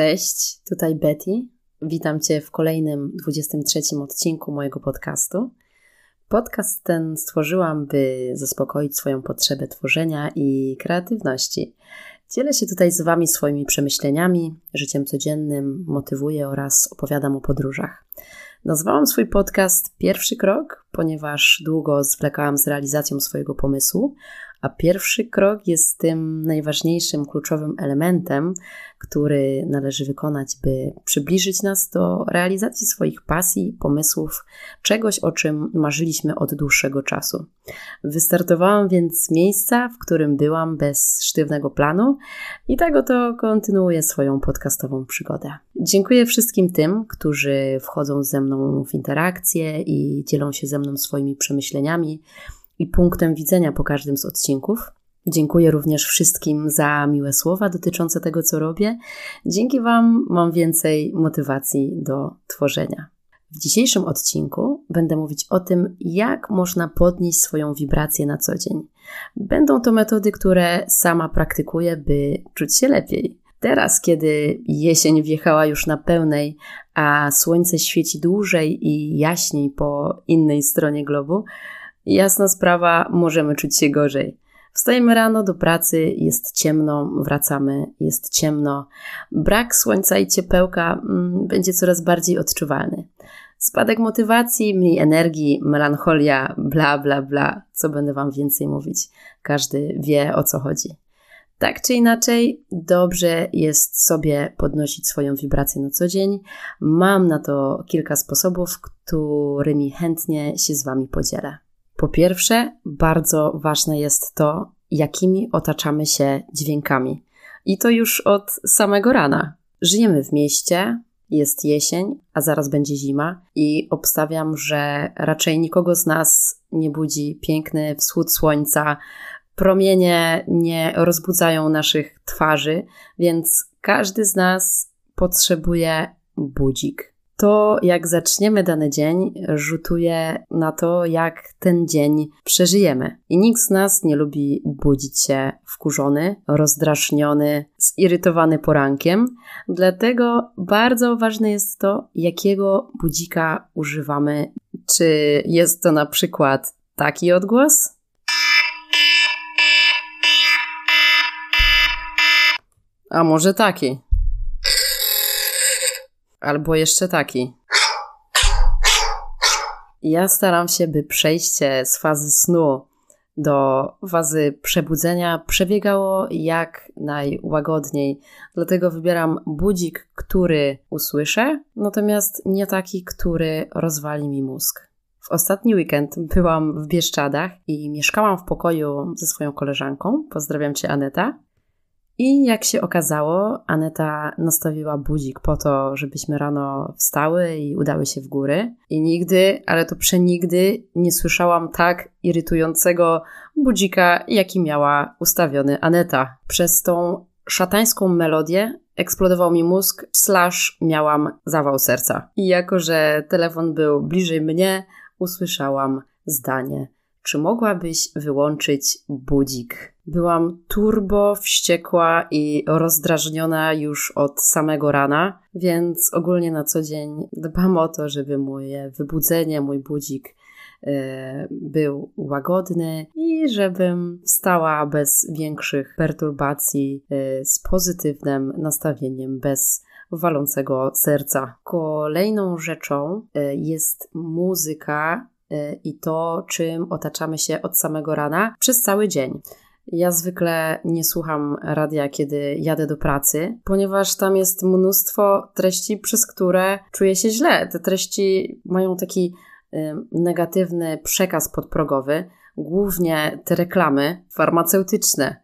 Cześć, tutaj Betty. Witam Cię w kolejnym 23 odcinku mojego podcastu. Podcast ten stworzyłam, by zaspokoić swoją potrzebę tworzenia i kreatywności. Dzielę się tutaj z Wami swoimi przemyśleniami, życiem codziennym, motywuję oraz opowiadam o podróżach. Nazwałam swój podcast Pierwszy Krok, ponieważ długo zwlekałam z realizacją swojego pomysłu, a pierwszy krok jest tym najważniejszym, kluczowym elementem, który należy wykonać, by przybliżyć nas do realizacji swoich pasji, pomysłów, czegoś, o czym marzyliśmy od dłuższego czasu. Wystartowałam więc z miejsca, w którym byłam bez sztywnego planu i tak oto kontynuuję swoją podcastową przygodę. Dziękuję wszystkim tym, którzy wchodzą ze mną w interakcje i dzielą się ze mną swoimi przemyśleniami i punktem widzenia po każdym z odcinków. Dziękuję również wszystkim za miłe słowa dotyczące tego, co robię. Dzięki Wam mam więcej motywacji do tworzenia. W dzisiejszym odcinku będę mówić o tym, jak można podnieść swoją wibrację na co dzień. Będą to metody, które sama praktykuję, by czuć się lepiej. Teraz, kiedy jesień wjechała już na pełnej, a słońce świeci dłużej i jaśniej po innej stronie globu, Jasna sprawa, możemy czuć się gorzej. Wstajemy rano do pracy, jest ciemno, wracamy, jest ciemno. Brak słońca i ciepełka mm, będzie coraz bardziej odczuwalny. Spadek motywacji, mniej energii, melancholia, bla, bla, bla. Co będę Wam więcej mówić? Każdy wie o co chodzi. Tak czy inaczej, dobrze jest sobie podnosić swoją wibrację na co dzień. Mam na to kilka sposobów, którymi chętnie się z Wami podzielę. Po pierwsze, bardzo ważne jest to, jakimi otaczamy się dźwiękami. I to już od samego rana. Żyjemy w mieście, jest jesień, a zaraz będzie zima, i obstawiam, że raczej nikogo z nas nie budzi piękny wschód słońca. Promienie nie rozbudzają naszych twarzy, więc każdy z nas potrzebuje budzik to jak zaczniemy dany dzień, rzutuje na to, jak ten dzień przeżyjemy. I nikt z nas nie lubi budzić się wkurzony, rozdrażniony, zirytowany porankiem. Dlatego bardzo ważne jest to, jakiego budzika używamy. Czy jest to na przykład taki odgłos? A może taki? Albo jeszcze taki. Ja staram się, by przejście z fazy snu do fazy przebudzenia przebiegało jak najłagodniej. Dlatego wybieram budzik, który usłyszę, natomiast nie taki, który rozwali mi mózg. W ostatni weekend byłam w Bieszczadach i mieszkałam w pokoju ze swoją koleżanką. Pozdrawiam cię, Aneta. I jak się okazało, Aneta nastawiła budzik po to, żebyśmy rano wstały i udały się w góry. I nigdy, ale to przenigdy nie słyszałam tak irytującego budzika, jaki miała ustawiony Aneta. Przez tą szatańską melodię eksplodował mi mózg, slash miałam zawał serca. I jako, że telefon był bliżej mnie, usłyszałam zdanie – czy mogłabyś wyłączyć budzik? Byłam turbo wściekła i rozdrażniona już od samego rana, więc ogólnie na co dzień dbam o to, żeby moje wybudzenie, mój budzik e, był łagodny i żebym stała bez większych perturbacji, e, z pozytywnym nastawieniem, bez walącego serca. Kolejną rzeczą e, jest muzyka i to, czym otaczamy się od samego rana przez cały dzień. Ja zwykle nie słucham radia, kiedy jadę do pracy, ponieważ tam jest mnóstwo treści, przez które czuję się źle. Te treści mają taki y, negatywny przekaz podprogowy, głównie te reklamy farmaceutyczne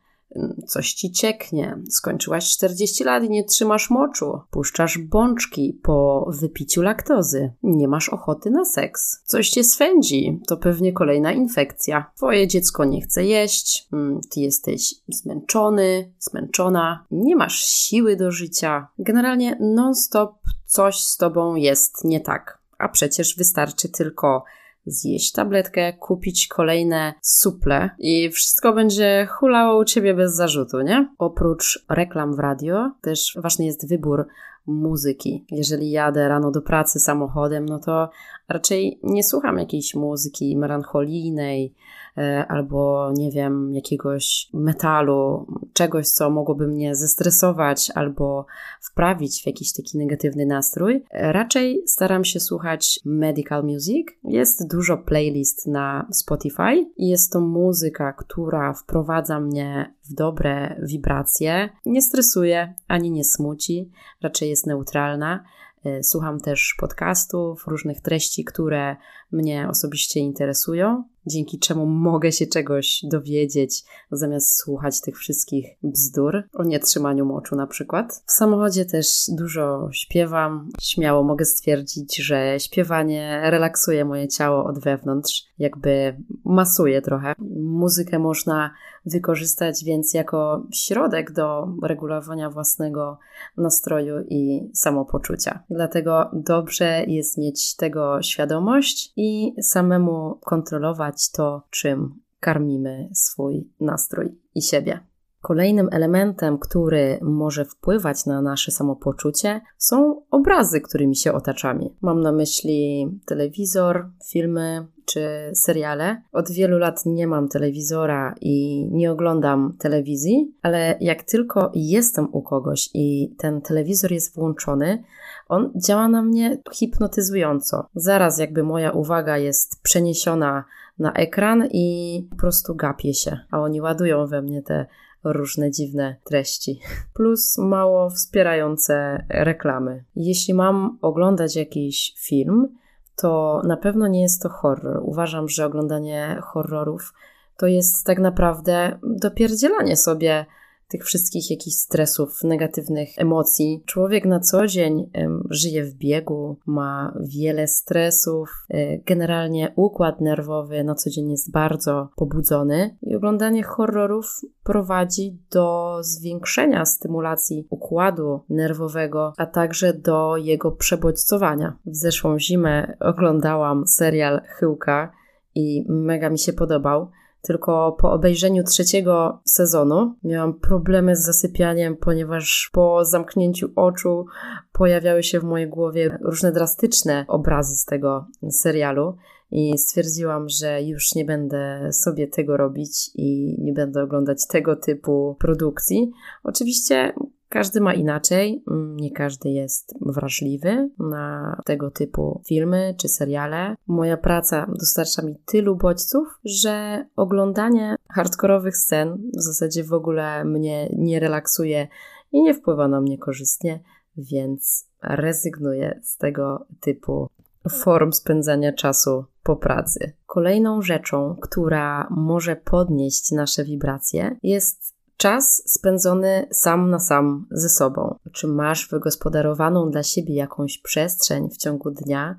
coś ci cieknie, skończyłaś 40 lat i nie trzymasz moczu, puszczasz bączki po wypiciu laktozy, nie masz ochoty na seks, coś cię swędzi, to pewnie kolejna infekcja, twoje dziecko nie chce jeść, mm, ty jesteś zmęczony, zmęczona, nie masz siły do życia, generalnie non-stop coś z tobą jest nie tak. A przecież wystarczy tylko zjeść tabletkę, kupić kolejne suple i wszystko będzie hulało u ciebie bez zarzutu, nie? Oprócz reklam w radio, też ważny jest wybór muzyki. Jeżeli jadę rano do pracy samochodem, no to raczej nie słucham jakiejś muzyki melancholijnej, E, albo nie wiem, jakiegoś metalu, czegoś, co mogłoby mnie zestresować albo wprawić w jakiś taki negatywny nastrój. E, raczej staram się słuchać medical music. Jest dużo playlist na Spotify i jest to muzyka, która wprowadza mnie w dobre wibracje, nie stresuje ani nie smuci, raczej jest neutralna. E, słucham też podcastów, różnych treści, które mnie osobiście interesują dzięki czemu mogę się czegoś dowiedzieć, zamiast słuchać tych wszystkich bzdur o nietrzymaniu moczu na przykład. W samochodzie też dużo śpiewam. Śmiało mogę stwierdzić, że śpiewanie relaksuje moje ciało od wewnątrz, jakby masuje trochę. Muzykę można wykorzystać więc jako środek do regulowania własnego nastroju i samopoczucia. Dlatego dobrze jest mieć tego świadomość i samemu kontrolować to, czym karmimy swój nastrój i siebie. Kolejnym elementem, który może wpływać na nasze samopoczucie, są obrazy, którymi się otaczamy. Mam na myśli telewizor, filmy czy seriale. Od wielu lat nie mam telewizora i nie oglądam telewizji, ale jak tylko jestem u kogoś i ten telewizor jest włączony, on działa na mnie hipnotyzująco. Zaraz jakby moja uwaga jest przeniesiona na ekran i po prostu gapię się, a oni ładują we mnie te różne dziwne treści. Plus mało wspierające reklamy. Jeśli mam oglądać jakiś film, to na pewno nie jest to horror. Uważam, że oglądanie horrorów to jest tak naprawdę dopierdzielanie sobie tych wszystkich jakichś stresów, negatywnych emocji. Człowiek na co dzień żyje w biegu, ma wiele stresów, e, generalnie układ nerwowy na co dzień jest bardzo pobudzony i oglądanie horrorów prowadzi do zwiększenia stymulacji układu nerwowego, a także do jego przebodźcowania. W zeszłą zimę oglądałam serial Chyłka i mega mi się podobał. Tylko po obejrzeniu trzeciego sezonu miałam problemy z zasypianiem, ponieważ po zamknięciu oczu pojawiały się w mojej głowie różne drastyczne obrazy z tego serialu. I stwierdziłam, że już nie będę sobie tego robić i nie będę oglądać tego typu produkcji. Oczywiście każdy ma inaczej, mm, nie każdy jest wrażliwy na tego typu filmy czy seriale. Moja praca dostarcza mi tylu bodźców, że oglądanie hardkorowych scen w zasadzie w ogóle mnie nie relaksuje i nie wpływa na mnie korzystnie, więc rezygnuję z tego typu form spędzania czasu po pracy. Kolejną rzeczą, która może podnieść nasze wibracje, jest Czas spędzony sam na sam ze sobą. Czy masz wygospodarowaną dla siebie jakąś przestrzeń w ciągu dnia,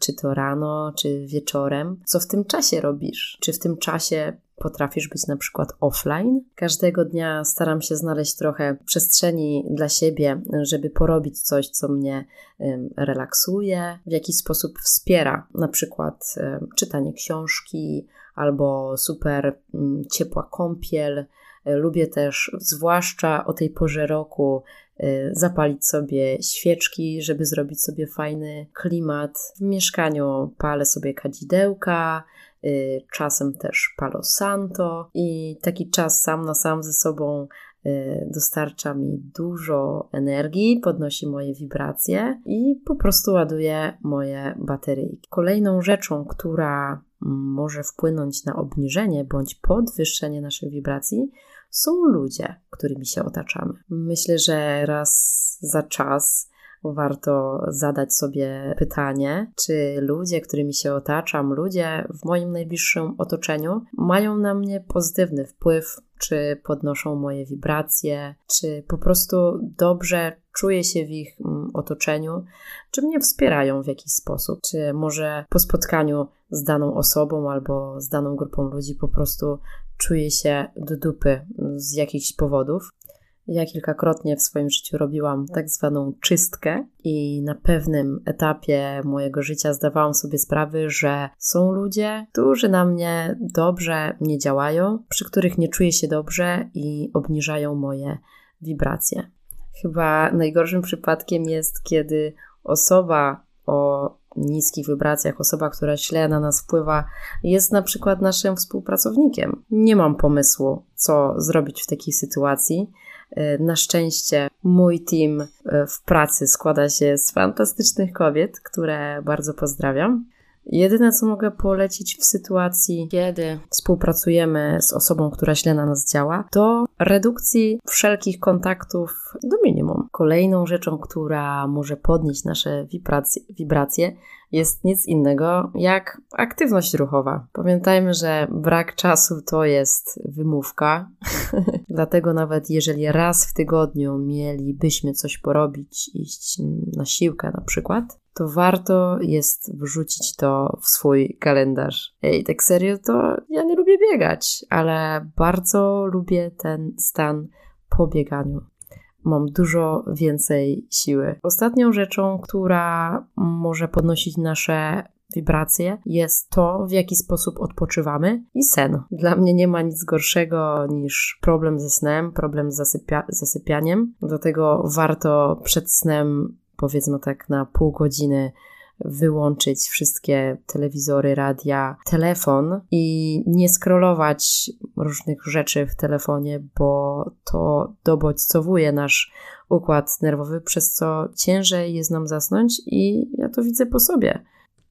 czy to rano, czy wieczorem? Co w tym czasie robisz? Czy w tym czasie potrafisz być na przykład offline? Każdego dnia staram się znaleźć trochę przestrzeni dla siebie, żeby porobić coś, co mnie relaksuje, w jakiś sposób wspiera, na przykład czytanie książki albo super mm, ciepła kąpiel Lubię też, zwłaszcza o tej porze roku, y, zapalić sobie świeczki, żeby zrobić sobie fajny klimat. W mieszkaniu palę sobie kadzidełka, y, czasem też palo santo i taki czas sam na sam ze sobą y, dostarcza mi dużo energii, podnosi moje wibracje i po prostu ładuje moje bateryjki. Kolejną rzeczą, która może wpłynąć na obniżenie bądź podwyższenie naszych wibracji, są ludzie, którymi się otaczamy. Myślę, że raz za czas warto zadać sobie pytanie, czy ludzie, którymi się otaczam, ludzie w moim najbliższym otoczeniu mają na mnie pozytywny wpływ, czy podnoszą moje wibracje, czy po prostu dobrze czuję się w ich mm, otoczeniu, czy mnie wspierają w jakiś sposób, czy może po spotkaniu z daną osobą albo z daną grupą ludzi po prostu czuję się do dupy z jakichś powodów. Ja kilkakrotnie w swoim życiu robiłam tak zwaną czystkę i na pewnym etapie mojego życia zdawałam sobie sprawę, że są ludzie, którzy na mnie dobrze nie działają, przy których nie czuję się dobrze i obniżają moje wibracje. Chyba najgorszym przypadkiem jest, kiedy osoba o niskich wibracjach, osoba, która źle na nas wpływa, jest na przykład naszym współpracownikiem. Nie mam pomysłu, co zrobić w takiej sytuacji. E, na szczęście mój team e, w pracy składa się z fantastycznych kobiet, które bardzo pozdrawiam. Jedyne, co mogę polecić w sytuacji, kiedy współpracujemy z osobą, która źle na nas działa, to redukcji wszelkich kontaktów do minimum. Kolejną rzeczą, która może podnieść nasze wibracje, wibracje jest nic innego jak aktywność ruchowa. Pamiętajmy, że brak czasu to jest wymówka, dlatego nawet jeżeli raz w tygodniu mielibyśmy coś porobić, iść na siłkę na przykład, to warto jest wrzucić to w swój kalendarz. Ej, tak serio, to ja nie lubię biegać, ale bardzo lubię ten stan po bieganiu mam dużo więcej siły. Ostatnią rzeczą, która może podnosić nasze wibracje, jest to, w jaki sposób odpoczywamy i sen. Dla mnie nie ma nic gorszego niż problem ze snem, problem z zasypia- zasypianiem. Dlatego warto przed snem, powiedzmy tak, na pół godziny wyłączyć wszystkie telewizory, radia, telefon i nie scrollować różnych rzeczy w telefonie, bo to dobodźcowuje nasz układ nerwowy, przez co ciężej jest nam zasnąć i ja to widzę po sobie.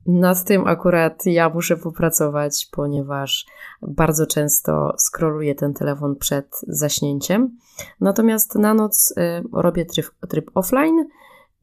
Nad tym akurat ja muszę popracować, ponieważ bardzo często scrolluję ten telefon przed zaśnięciem. Natomiast na noc y, robię tryb offline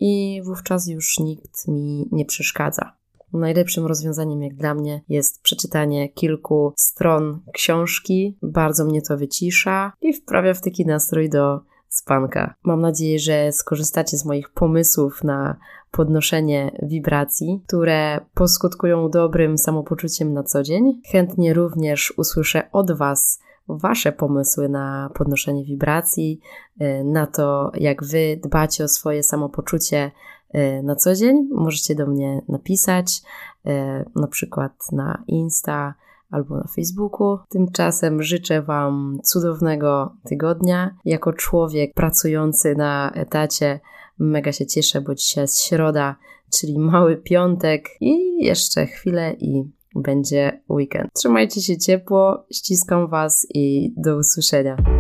i wówczas już nikt mi nie przeszkadza. Najlepszym rozwiązaniem, jak dla mnie, jest przeczytanie kilku stron książki. Bardzo mnie to wycisza i wprawia w taki nastrój do spanka. Mam nadzieję, że skorzystacie z moich pomysłów na podnoszenie wibracji, które poskutkują dobrym samopoczuciem na co dzień. Chętnie również usłyszę od Was Wasze pomysły na podnoszenie wibracji, y, na to, jak Wy dbacie o swoje samopoczucie y, na co dzień. Możecie do mnie napisać, y, na przykład na Insta albo na Facebooku. Tymczasem życzę Wam cudownego tygodnia. Jako człowiek pracujący na etacie, mega się cieszę, bo dzisiaj jest środa, czyli mały piątek i jeszcze chwilę i będzie weekend. Trzymajcie się ciepło, ściskam Was i do usłyszenia.